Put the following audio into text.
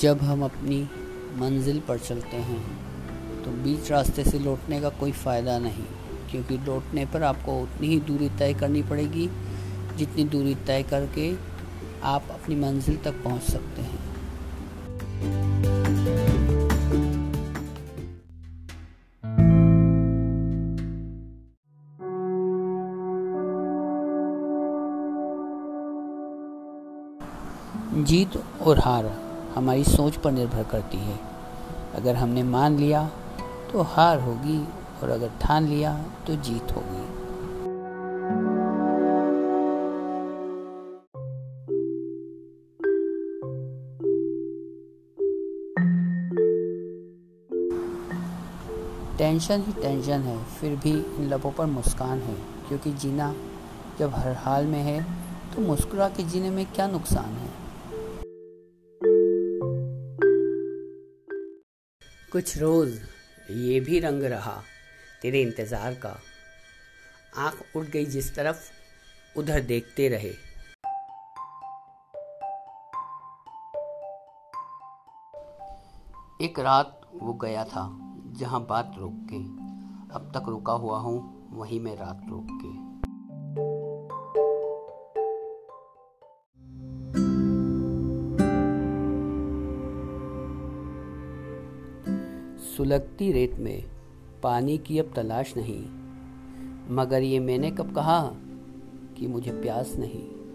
जब हम अपनी मंजिल पर चलते हैं तो बीच रास्ते से लौटने का कोई फ़ायदा नहीं, क्योंकि लौटने पर आपको उतनी ही दूरी तय करनी पड़ेगी जितनी दूरी तय करके आप अपनी मंजिल तक पहुँच सकते हैं। जीत और हार। हमारी सोच पर निर्भर करती है। अगर हमने मान लिया तो हार होगी, और अगर ठान लिया तो जीत होगी। टेंशन ही टेंशन है, फिर भी इन लबों पर मुस्कान है, क्योंकि जीना जब हर हाल में है तो मुस्कुरा के जीने में क्या नुकसान है? कुछ रोज ये भी रंग रहा, तेरे इंतज़ार का। आँख उठ गई जिस तरफ़, उधर देखते रहे। एक रात वो गया था, जहाँ बात रोक के। अब तक रुका हुआ हूँ, वहीं मैं रात रोक के। सुलगती रेत में पानी की अब तलाश नहीं। मगर ये मैंने कब कहा कि मुझे प्यास नहीं।